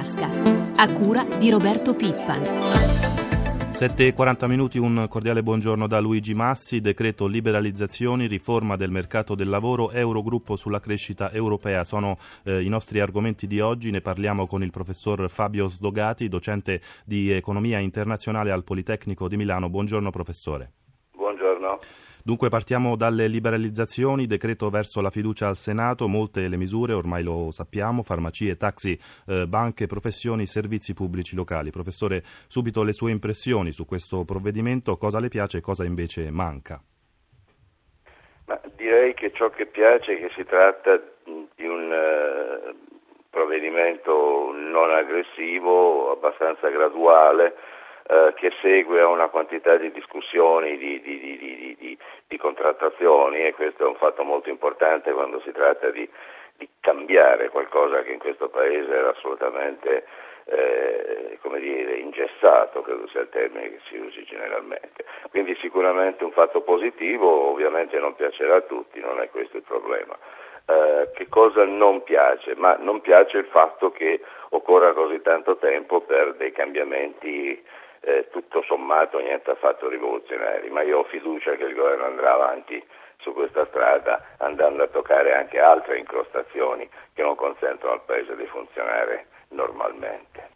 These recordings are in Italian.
tasca, a cura di Roberto Pippan. 7.40 minuti, un cordiale buongiorno da Luigi Massi, decreto liberalizzazioni, riforma del mercato del lavoro, Eurogruppo sulla crescita europea. Sono eh, i nostri argomenti di oggi, ne parliamo con il professor Fabio Sdogati, docente di economia internazionale al Politecnico di Milano. Buongiorno professore. Buongiorno. Dunque partiamo dalle liberalizzazioni, decreto verso la fiducia al Senato, molte le misure, ormai lo sappiamo, farmacie, taxi, eh, banche, professioni, servizi pubblici locali. Professore, subito le sue impressioni su questo provvedimento, cosa le piace e cosa invece manca? Ma direi che ciò che piace è che si tratta di un uh, provvedimento non aggressivo, abbastanza graduale, eh, che segue a una quantità di discussioni, di, di, di, di, contrattazioni e questo è un fatto molto importante quando si tratta di, cambiare qualcosa che in questo Paese era assolutamente eh, come dire, ingessato, credo sia il termine che si usi generalmente. Quindi sicuramente un fatto positivo, ovviamente non piacerà a tutti, non è questo il problema. Eh, che cosa non piace? Ma non piace il fatto che occorra così tanto tempo per dei cambiamenti eh, tutto sommato niente affatto rivoluzionari, ma io ho fiducia che il governo andrà avanti su questa strada andando a toccare anche altre incrostazioni che non consentono al Paese di funzionare normalmente.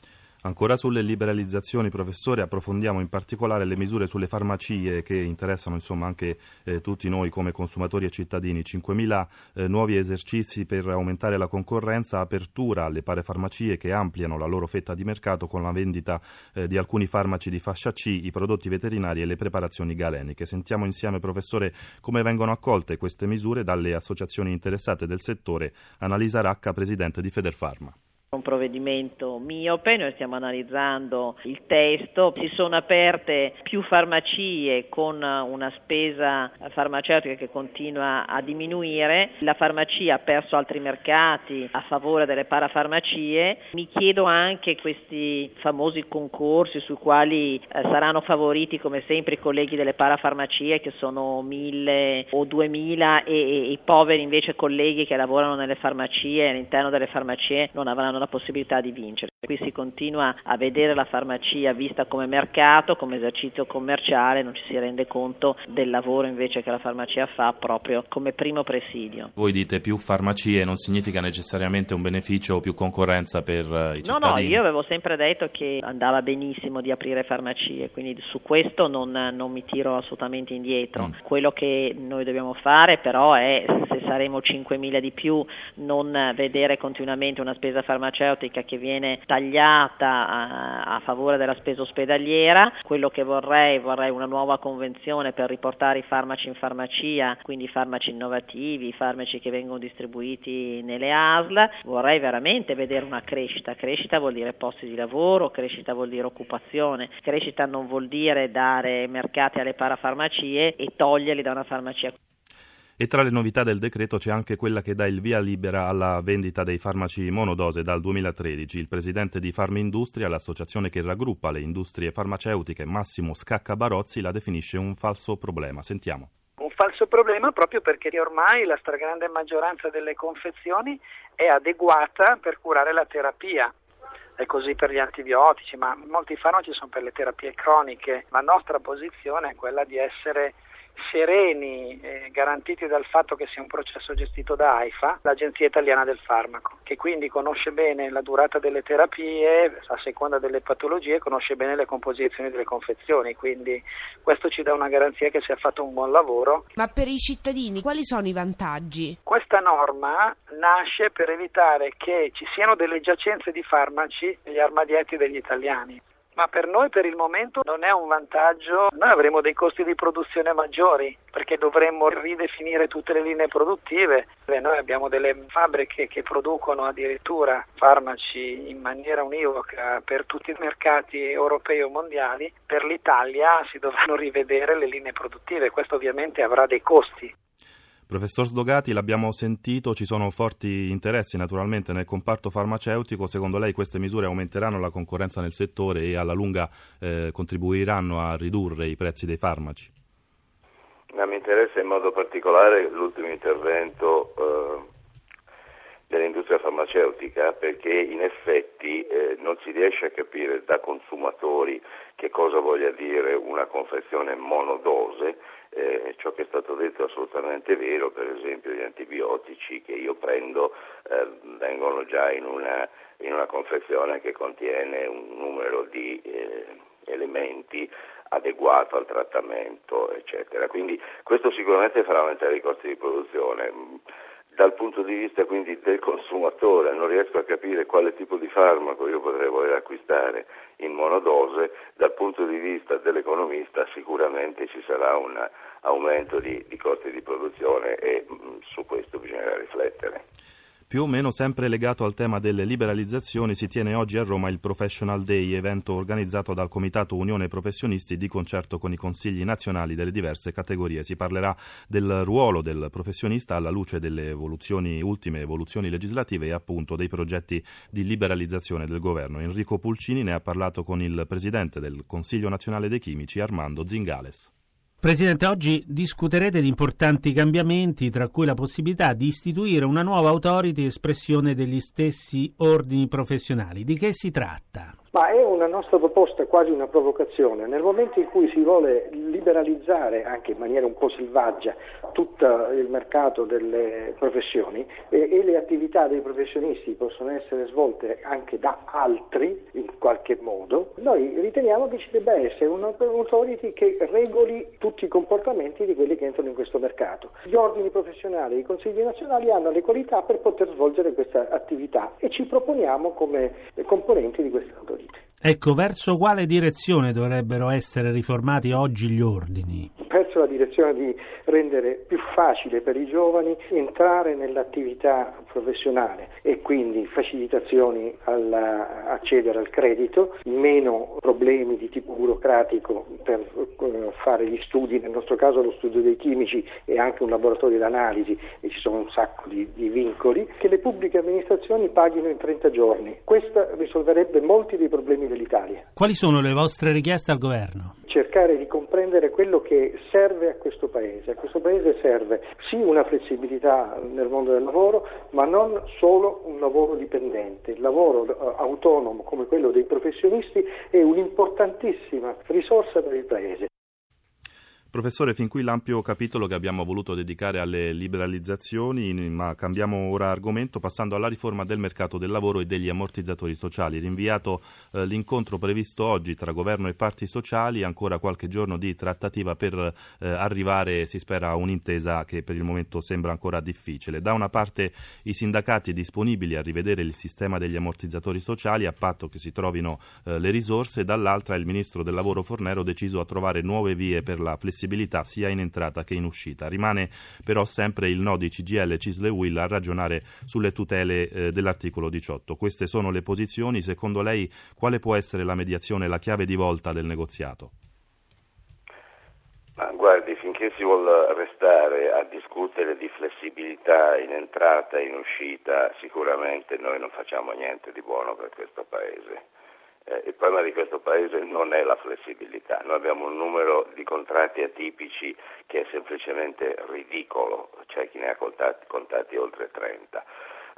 Ancora sulle liberalizzazioni, professore, approfondiamo in particolare le misure sulle farmacie che interessano insomma, anche eh, tutti noi come consumatori e cittadini. 5.000 eh, nuovi esercizi per aumentare la concorrenza, apertura alle parafarmacie che ampliano la loro fetta di mercato con la vendita eh, di alcuni farmaci di fascia C, i prodotti veterinari e le preparazioni galeniche. Sentiamo insieme, professore, come vengono accolte queste misure dalle associazioni interessate del settore. Annalisa Racca, presidente di Federfarma un provvedimento miope, noi stiamo analizzando il testo, si sono aperte più farmacie con una spesa farmaceutica che continua a diminuire, la farmacia ha perso altri mercati a favore delle parafarmacie, mi chiedo anche questi famosi concorsi sui quali eh, saranno favoriti come sempre i colleghi delle parafarmacie che sono mille o duemila e, e i poveri invece colleghi che lavorano nelle farmacie all'interno delle farmacie non avranno la possibilità di vincere. Qui si continua a vedere la farmacia vista come mercato, come esercizio commerciale, non ci si rende conto del lavoro invece che la farmacia fa proprio come primo presidio. Voi dite più farmacie non significa necessariamente un beneficio o più concorrenza per uh, i cittadini? No, no, io avevo sempre detto che andava benissimo di aprire farmacie, quindi su questo non, non mi tiro assolutamente indietro. Mm. Quello che noi dobbiamo fare però è, se saremo 5.000 di più, non vedere continuamente una spesa farmaceutica che viene tagliata a, a, favore della spesa ospedaliera. Quello che vorrei, vorrei una nuova convenzione per riportare i farmaci in farmacia, quindi farmaci innovativi, farmaci che vengono distribuiti nelle ASL. Vorrei veramente vedere una crescita. Crescita vuol dire posti di lavoro, crescita vuol dire occupazione, crescita non vuol dire dare mercati alle parafarmacie e toglierli da una farmacia. E tra le novità del decreto c'è anche quella che dà il via libera alla vendita dei farmaci monodose dal 2013. Il presidente di Farmindustria, l'associazione che raggruppa le industrie farmaceutiche, Massimo Scacca Barozzi, la definisce un falso problema. Sentiamo. Un falso problema proprio perché ormai la stragrande maggioranza delle confezioni è adeguata per curare la terapia è così per gli antibiotici, ma molti farmaci sono per le terapie croniche. La nostra posizione è quella di essere sereni, eh, garantiti dal fatto che sia un processo gestito da AIFA, l'Agenzia Italiana del Farmaco, che quindi conosce bene la durata delle terapie, a seconda delle patologie, conosce bene le composizioni delle confezioni, quindi questo ci dà una garanzia che si è fatto un buon lavoro. Ma per i cittadini quali sono i vantaggi? Questa norma nasce per evitare che ci siano delle giacenze di farmaci negli armadietti degli italiani. Ma per noi per il momento non è un vantaggio, noi avremo dei costi di produzione maggiori perché dovremmo ridefinire tutte le linee produttive. Beh, noi abbiamo delle fabbriche che producono addirittura farmaci in maniera univoca per tutti i mercati europei o mondiali, per l'Italia si dovranno rivedere le linee produttive, questo ovviamente avrà dei costi. Professor Sdogati, l'abbiamo sentito, ci sono forti interessi naturalmente nel comparto farmaceutico. Secondo lei queste misure aumenteranno la concorrenza nel settore e alla lunga eh, contribuiranno a ridurre i prezzi dei farmaci? Ma mi interessa in modo particolare l'ultimo intervento eh, l'industria farmaceutica perché in effetti eh, non si riesce a capire da consumatori che cosa voglia dire una confezione monodose. Eh, ciò che è stato detto è assolutamente vero, per esempio gli antibiotici che io prendo eh, vengono già in una, in una, confezione che contiene un numero di eh, elementi adeguato al trattamento, eccetera. Quindi questo sicuramente farà aumentare i costi di produzione dal punto di vista quindi del consumatore non riesco a capire quale tipo di farmaco io potrei voler acquistare in monodose, dal punto di vista dell'economista sicuramente ci sarà un aumento di, di costi di produzione e mh, mm, su questo bisognerà riflettere. Più o meno sempre legato al tema delle liberalizzazioni si tiene oggi a Roma il Professional Day, evento organizzato dal Comitato Unione Professionisti di concerto con i consigli nazionali delle diverse categorie. Si parlerà del ruolo del professionista alla luce delle evoluzioni, ultime evoluzioni legislative e appunto dei progetti di liberalizzazione del governo. Enrico Pulcini ne ha parlato con il presidente del Consiglio Nazionale dei Chimici, Armando Zingales. Presidente, oggi discuterete di importanti cambiamenti, tra cui la possibilità di istituire una nuova autority espressione degli stessi ordini professionali. Di che si tratta? Ma è una nostra proposta, quasi una provocazione. Nel momento in cui si vuole liberalizzare, anche in maniera un po' selvaggia, tutto il mercato delle professioni e, e le attività dei professionisti possono essere svolte anche da altri in qualche modo, noi riteniamo che ci debba essere un'autority che regoli tutti i comportamenti di quelli che entrano in questo mercato. Gli ordini professionali e i consigli nazionali hanno le qualità per poter svolgere questa attività e ci proponiamo come componenti di questa autorità. Ecco, verso quale direzione dovrebbero essere riformati oggi gli ordini? Verso la direzione di rendere più facile per i giovani entrare nell'attività professionale e quindi facilitazioni all'accedere al credito, meno problemi di tipo burocratico per eh, fare gli studi, nel nostro caso lo studio dei chimici è anche un laboratorio d'analisi e ci sono un sacco di, di vincoli, che le pubbliche amministrazioni paghino in 30 giorni. Questo risolverebbe molti dei problemi dell'Italia. Quali sono le vostre richieste al governo? Cercare di comprendere quello che serve a questo Paese. A questo Paese serve sì una flessibilità nel mondo del lavoro, ma non solo un lavoro dipendente. Il lavoro eh, autonomo come quello dei professionisti è un'importantissima risorsa per il Paese. Professore, fin qui l'ampio capitolo che abbiamo voluto dedicare alle liberalizzazioni, ma cambiamo ora argomento passando alla riforma del mercato del lavoro e degli ammortizzatori sociali. Rinviato eh, l'incontro previsto oggi tra governo e parti sociali, ancora qualche giorno di trattativa per eh, arrivare, si spera, a un'intesa che per il momento sembra ancora difficile. Da una parte i sindacati disponibili a rivedere il sistema degli ammortizzatori sociali a patto che si trovino eh, le risorse, dall'altra il ministro del lavoro Fornero deciso a trovare nuove vie per la flessibilità flessibilità sia in entrata che in uscita. Rimane però sempre il no di CGL, Cisle Will a ragionare sulle tutele eh, dell'articolo 18. Queste sono le posizioni. Secondo lei quale può essere la mediazione, la chiave di volta del negoziato? Ma guardi, finché si vuole restare a discutere di flessibilità in entrata e in uscita, sicuramente noi non facciamo niente di buono per questo Paese. Eh, il problema di questo Paese non è la flessibilità, noi abbiamo un numero di contratti atipici che è semplicemente ridicolo, c'è chi ne ha contati, contati oltre 30.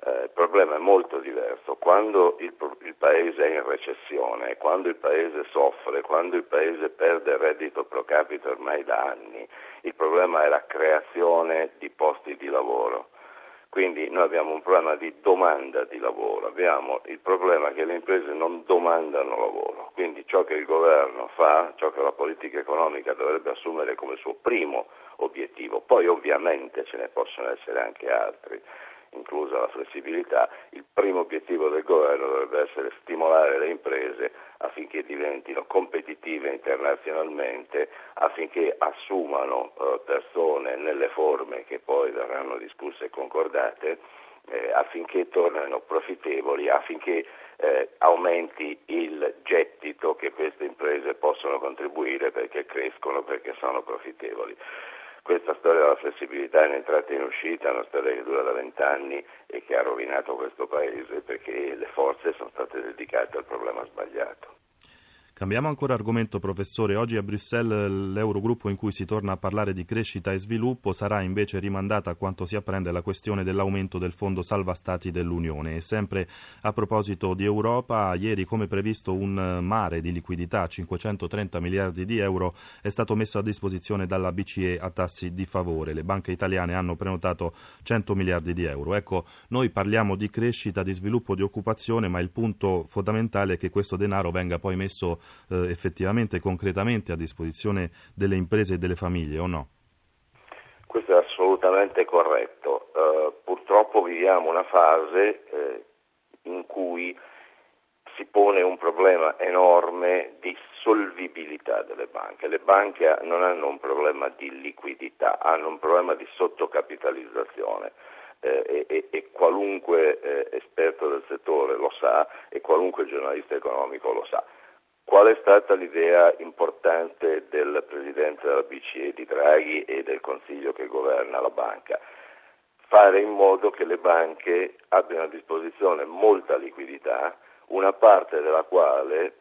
Eh, il problema è molto diverso, quando il, il, Paese è in recessione, quando il Paese soffre, quando il Paese perde il reddito pro capite ormai da anni, il problema è la creazione di posti di lavoro quindi noi abbiamo un problema di domanda di lavoro, abbiamo il problema che le imprese non domandano lavoro, quindi ciò che il governo fa, ciò che la politica economica dovrebbe assumere come suo primo obiettivo, poi ovviamente ce ne possono essere anche altri, inclusa la flessibilità, il primo obiettivo del governo dovrebbe essere stimolare le imprese affinché diventino competitive internazionalmente, affinché assumano eh, persone nelle forme che poi verranno discusse e concordate, eh, affinché tornino profittevoli, affinché eh, aumenti il gettito che queste imprese possono contribuire perché crescono, perché sono profittevoli. Questa storia della flessibilità in entrata e in uscita è una storia che dura da vent'anni e che ha rovinato questo Paese perché le forze sono state dedicate al problema sbagliato. Cambiamo ancora argomento, professore. Oggi a Bruxelles l'Eurogruppo in cui si torna a parlare di crescita e sviluppo sarà invece rimandata a quanto si apprende la questione dell'aumento del fondo salva stati dell'Unione. E sempre a proposito di Europa, ieri come previsto un mare di liquidità, 530 miliardi di euro, è stato messo a disposizione dalla BCE a tassi di favore. Le banche italiane hanno prenotato 100 miliardi di euro. Ecco, noi parliamo di crescita, di sviluppo, di occupazione, ma il punto fondamentale è che questo denaro venga poi messo eh, effettivamente, concretamente a disposizione delle imprese e delle famiglie o no? Questo è assolutamente corretto. Uh, purtroppo viviamo una fase eh, in cui si pone un problema enorme di solvibilità delle banche. Le banche non hanno un problema di liquidità, hanno un problema di sottocapitalizzazione. Eh, e, e, qualunque eh, esperto del settore lo sa e qualunque giornalista economico lo sa. Qual è stata l'idea importante del Presidente della BCE di Draghi e del Consiglio che governa la banca? Fare in modo che le banche abbiano a disposizione molta liquidità, una parte della quale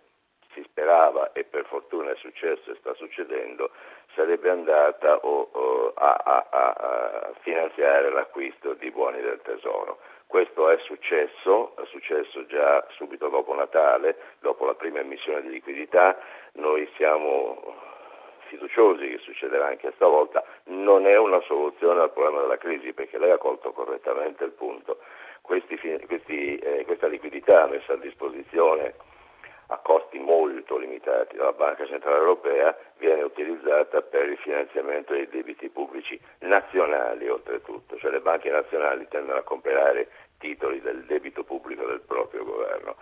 si sperava e per fortuna è successo e sta succedendo, sarebbe andata o, o, a, a, a, finanziare l'acquisto di buoni del tesoro. Questo è successo, è successo già subito dopo Natale, dopo la prima emissione di liquidità, noi siamo fiduciosi che succederà anche stavolta, non è una soluzione al problema della crisi perché lei ha colto correttamente il punto. Questi, questi, eh, questa liquidità messa a disposizione a costi molto limitati dalla Banca Centrale Europea viene utilizzata per il finanziamento dei debiti pubblici nazionali oltretutto, cioè le banche nazionali tendono a comprare titoli del debito pubblico del proprio governo.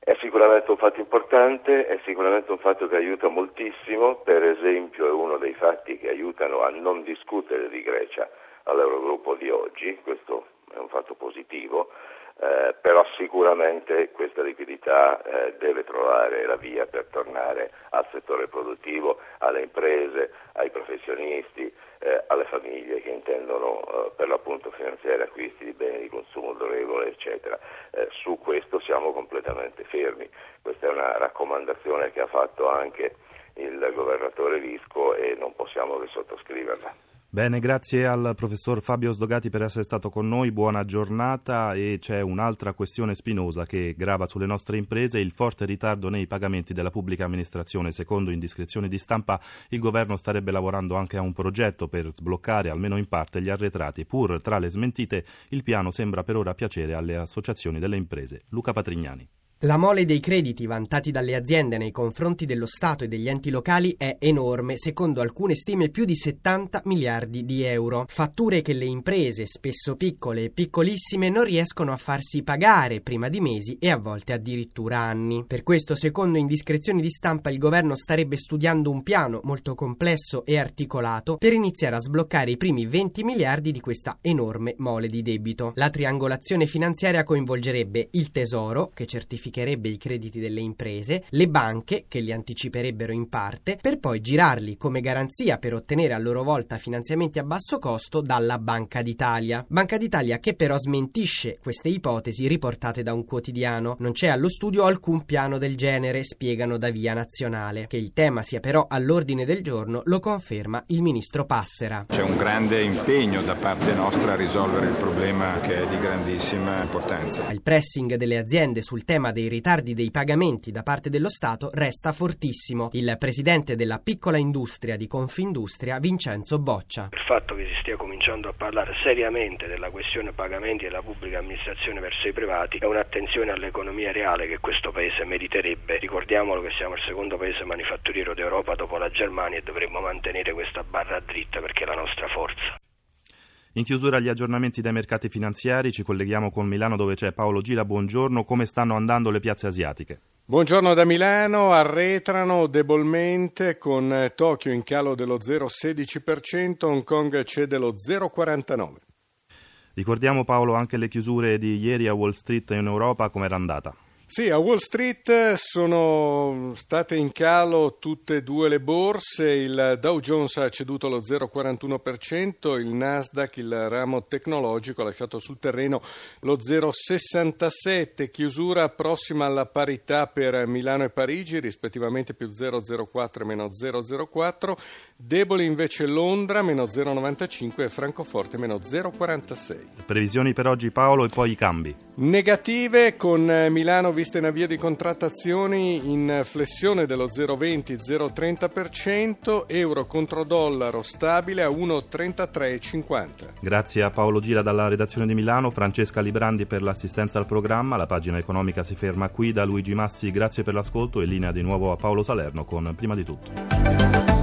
È sicuramente un fatto importante, è sicuramente un fatto che aiuta moltissimo, per esempio è uno dei fatti che aiutano a non discutere di Grecia all'Eurogruppo di oggi, questo è un fatto positivo, eh, però sicuramente questa liquidità eh, deve trovare la via per tornare al settore produttivo, alle imprese, ai professionisti, eh, alle famiglie che intendono eh, per l'appunto finanziare acquisti di beni di consumo durevole, eccetera. Eh, su questo siamo completamente fermi. Questa è una raccomandazione che ha fatto anche il governatore Visco e non possiamo che sottoscriverla. Bene, grazie al professor Fabio Sdogati per essere stato con noi, buona giornata e c'è un'altra questione spinosa che grava sulle nostre imprese, il forte ritardo nei pagamenti della pubblica amministrazione. Secondo indiscrezioni di stampa il governo starebbe lavorando anche a un progetto per sbloccare almeno in parte gli arretrati, pur tra le smentite il piano sembra per ora piacere alle associazioni delle imprese. Luca Patrignani. La mole dei crediti vantati dalle aziende nei confronti dello Stato e degli enti locali è enorme, secondo alcune stime più di 70 miliardi di euro. Fatture che le imprese, spesso piccole e piccolissime, non riescono a farsi pagare prima di mesi e a volte addirittura anni. Per questo, secondo indiscrezioni di stampa, il governo starebbe studiando un piano molto complesso e articolato per iniziare a sbloccare i primi 20 miliardi di questa enorme mole di debito. La triangolazione finanziaria coinvolgerebbe il Tesoro, che certifica bonificherebbe i crediti delle imprese, le banche, che li anticiperebbero in parte, per poi girarli come garanzia per ottenere a loro volta finanziamenti a basso costo dalla Banca d'Italia. Banca d'Italia che però smentisce queste ipotesi riportate da un quotidiano. Non c'è allo studio alcun piano del genere, spiegano da Via Nazionale. Che il tema sia però all'ordine del giorno lo conferma il ministro Passera. C'è un grande impegno da parte nostra a risolvere il problema che è di grandissima importanza. Il pressing delle aziende sul tema dei ritardi dei pagamenti da parte dello Stato resta fortissimo. Il presidente della piccola industria di Confindustria, Vincenzo Boccia. Il fatto che si stia cominciando a parlare seriamente della questione pagamenti della pubblica amministrazione verso i privati è un'attenzione all'economia reale che questo paese meriterebbe. Ricordiamolo che siamo il secondo paese manifatturiero d'Europa dopo la Germania e dovremmo mantenere questa barra dritta perché è la nostra forza. In chiusura gli aggiornamenti dai mercati finanziari, ci colleghiamo con Milano dove c'è Paolo Gila, buongiorno, come stanno andando le piazze asiatiche? Buongiorno da Milano, arretrano debolmente con Tokyo in calo dello 0,16%, Hong Kong cede lo 0,49%. Ricordiamo Paolo anche le chiusure di ieri a Wall Street in Europa, come era andata? Sì, a Wall Street sono state in calo tutte e due le borse, il Dow Jones ha ceduto lo 0,41%, il Nasdaq, il ramo tecnologico, ha lasciato sul terreno lo 0,67%, chiusura prossima alla parità per Milano e Parigi, rispettivamente più 0,04 e meno 0,04, debole invece Londra, meno 0,95 e Francoforte, meno 0,46. Previsioni per oggi Paolo e poi i cambi. Negative con Milano vista in avvio di contrattazioni in flessione dello 0,20-0,30%, euro contro dollaro stabile a 1,33,50. Grazie a Paolo Gira dalla redazione di Milano, Francesca Librandi per l'assistenza al programma, la pagina economica si ferma qui, da Luigi Massi grazie per l'ascolto e linea di nuovo a Paolo Salerno con Prima di tutto.